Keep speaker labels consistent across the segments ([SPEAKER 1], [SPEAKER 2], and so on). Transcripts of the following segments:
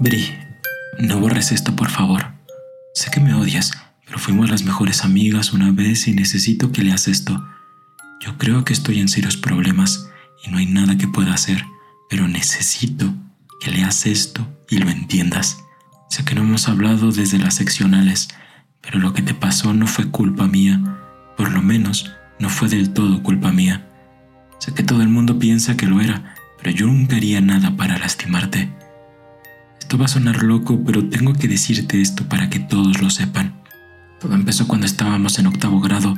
[SPEAKER 1] Bri, no borres esto, por favor. Sé que me odias, pero fuimos las mejores amigas una vez y necesito que leas esto. Yo creo que estoy en serios problemas y no hay nada que pueda hacer, pero necesito que leas esto y lo entiendas. Sé que no hemos hablado desde las seccionales, pero lo que te pasó no fue culpa mía, por lo menos no fue del todo culpa mía. Sé que todo el mundo piensa que lo era, pero yo nunca haría nada para lastimarte. Esto va a sonar loco, pero tengo que decirte esto para que todos lo sepan. Todo empezó cuando estábamos en octavo grado.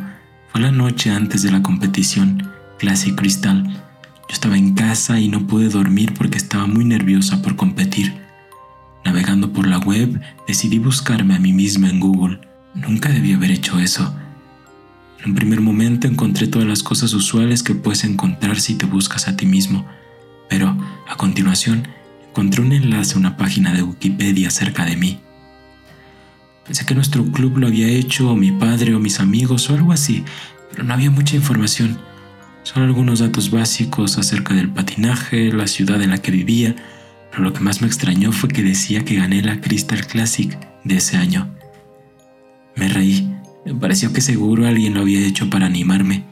[SPEAKER 1] Fue la noche antes de la competición, Classic Crystal. Yo estaba en casa y no pude dormir porque estaba muy nerviosa por competir. Navegando por la web, decidí buscarme a mí misma en Google. Nunca debí haber hecho eso. En un primer momento encontré todas las cosas usuales que puedes encontrar si te buscas a ti mismo, pero a continuación encontré un enlace a una página de Wikipedia acerca de mí. Pensé que nuestro club lo había hecho o mi padre o mis amigos o algo así, pero no había mucha información. Solo algunos datos básicos acerca del patinaje, la ciudad en la que vivía, pero lo que más me extrañó fue que decía que gané la Crystal Classic de ese año. Me reí, me pareció que seguro alguien lo había hecho para animarme.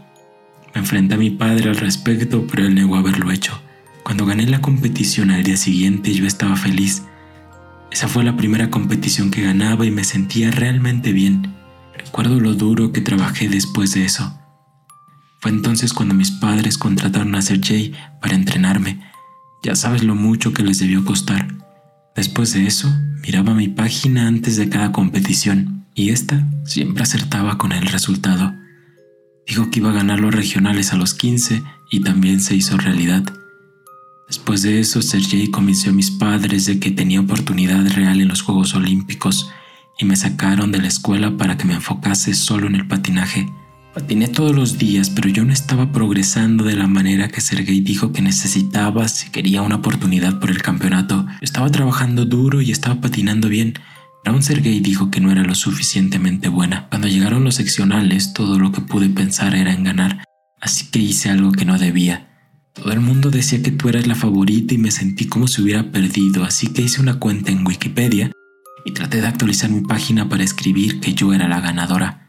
[SPEAKER 1] Me enfrenté a mi padre al respecto, pero él negó haberlo hecho. Cuando gané la competición al día siguiente yo estaba feliz. Esa fue la primera competición que ganaba y me sentía realmente bien. Recuerdo lo duro que trabajé después de eso. Fue entonces cuando mis padres contrataron a Sergey para entrenarme ya sabes lo mucho que les debió costar. Después de eso, miraba mi página antes de cada competición y esta siempre acertaba con el resultado. Dijo que iba a ganar los regionales a los 15 y también se hizo realidad. Después de eso, Sergey convenció a mis padres de que tenía oportunidad real en los Juegos Olímpicos y me sacaron de la escuela para que me enfocase solo en el patinaje. Patiné todos los días, pero yo no estaba progresando de la manera que Sergey dijo que necesitaba si quería una oportunidad por el campeonato. estaba trabajando duro y estaba patinando bien, pero aún Sergey dijo que no era lo suficientemente buena. Cuando llegaron los seccionales, todo lo que pude pensar era en ganar, así que hice algo que no debía. Todo el mundo decía que tú eras la favorita y me sentí como si hubiera perdido, así que hice una cuenta en Wikipedia y traté de actualizar mi página para escribir que yo era la ganadora.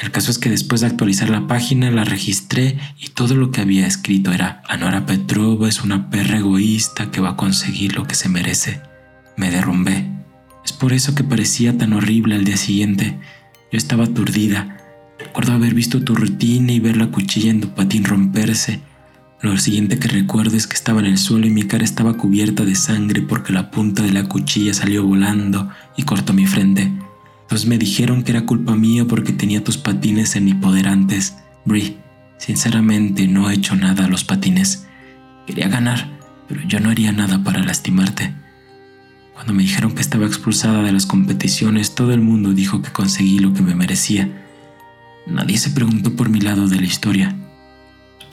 [SPEAKER 1] El caso es que después de actualizar la página la registré y todo lo que había escrito era Anora Petrova es una perra egoísta que va a conseguir lo que se merece. Me derrumbé. Es por eso que parecía tan horrible al día siguiente. Yo estaba aturdida. Recuerdo haber visto tu rutina y ver la cuchilla en tu patín romperse. Lo siguiente que recuerdo es que estaba en el suelo y mi cara estaba cubierta de sangre porque la punta de la cuchilla salió volando y cortó mi frente. Entonces me dijeron que era culpa mía porque tenía tus patines en mi poder antes. Brie, sinceramente no he hecho nada a los patines. Quería ganar, pero yo no haría nada para lastimarte. Cuando me dijeron que estaba expulsada de las competiciones, todo el mundo dijo que conseguí lo que me merecía. Nadie se preguntó por mi lado de la historia.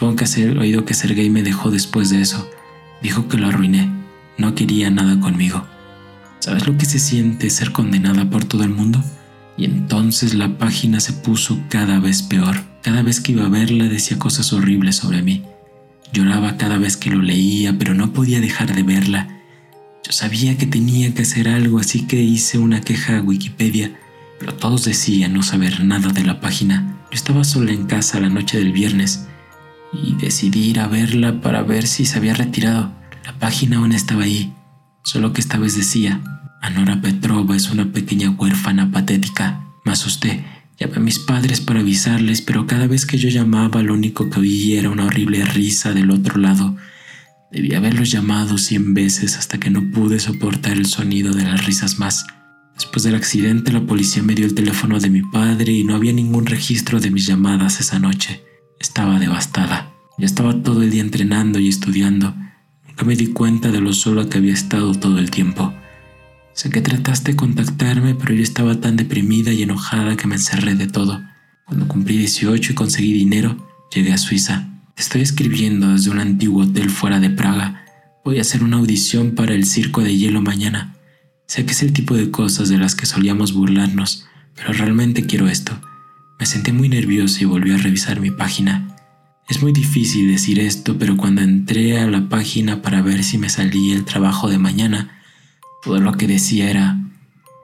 [SPEAKER 1] Supongo que has oído que Sergei me dejó después de eso. Dijo que lo arruiné. No quería nada conmigo. ¿Sabes lo que se siente ser condenada por todo el mundo? Y entonces la página se puso cada vez peor. Cada vez que iba a verla decía cosas horribles sobre mí. Lloraba cada vez que lo leía, pero no podía dejar de verla. Yo sabía que tenía que hacer algo, así que hice una queja a Wikipedia, pero todos decían no saber nada de la página. Yo estaba sola en casa la noche del viernes y decidí ir a verla para ver si se había retirado. La página aún estaba ahí, solo que esta vez decía, Anora Petrova es una pequeña huérfana patética. Me asusté. Llamé a mis padres para avisarles, pero cada vez que yo llamaba lo único que oía era una horrible risa del otro lado. Debí haberlos llamado cien veces hasta que no pude soportar el sonido de las risas más. Después del accidente la policía me dio el teléfono de mi padre y no había ningún registro de mis llamadas esa noche. Estaba devastada. Ya estaba todo el día entrenando y estudiando. Nunca me di cuenta de lo solo que había estado todo el tiempo. Sé que trataste de contactarme, pero yo estaba tan deprimida y enojada que me encerré de todo. Cuando cumplí 18 y conseguí dinero, llegué a Suiza. Te estoy escribiendo desde un antiguo hotel fuera de Praga. Voy a hacer una audición para el circo de hielo mañana. Sé que es el tipo de cosas de las que solíamos burlarnos, pero realmente quiero esto. Me sentí muy nervioso y volví a revisar mi página. Es muy difícil decir esto, pero cuando entré a la página para ver si me salía el trabajo de mañana, Todo lo que decía era,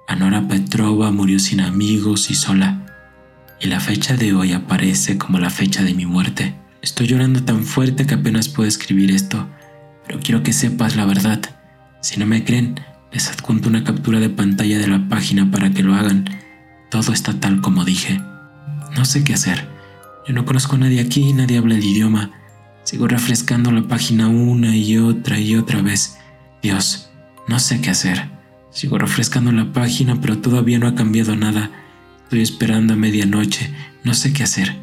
[SPEAKER 1] Anora Petrova murió sin amigos y sola, y la fecha de hoy aparece como la fecha de mi muerte. Estoy llorando tan fuerte que apenas puedo escribir esto, pero quiero que sepas la verdad. Si no me creen, les adjunto una captura de pantalla de la página para que lo hagan. Todo está tal como dije. No sé qué hacer. Yo no conozco a nadie aquí, nadie habla el idioma. Sigo refrescando la página una y otra y otra vez. Dios, no sé qué hacer. Sigo refrescando la página, pero todavía no ha cambiado nada. Estoy esperando a medianoche. No sé qué hacer.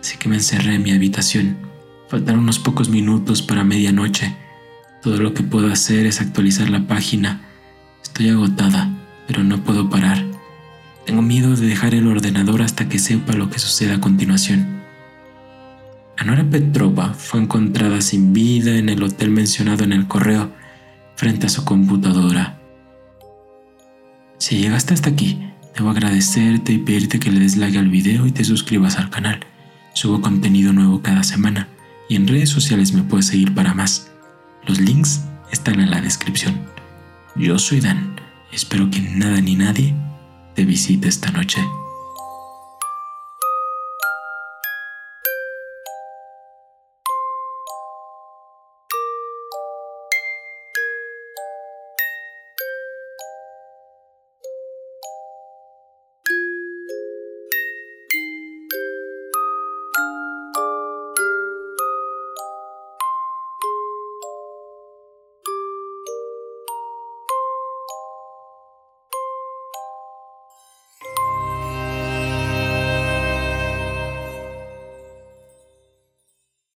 [SPEAKER 1] Así que me encerré en mi habitación. Faltan unos pocos minutos para medianoche. Todo lo que puedo hacer es actualizar la página. Estoy agotada, pero no puedo parar. Miedo de dejar el ordenador hasta que sepa lo que suceda a continuación. Anora Petrova fue encontrada sin vida en el hotel mencionado en el correo, frente a su computadora. Si llegaste hasta aquí, debo agradecerte y pedirte que le des like al video y te suscribas al canal. Subo contenido nuevo cada semana y en redes sociales me puedes seguir para más. Los links están en la descripción. Yo soy Dan espero que nada ni nadie te visite esta noche.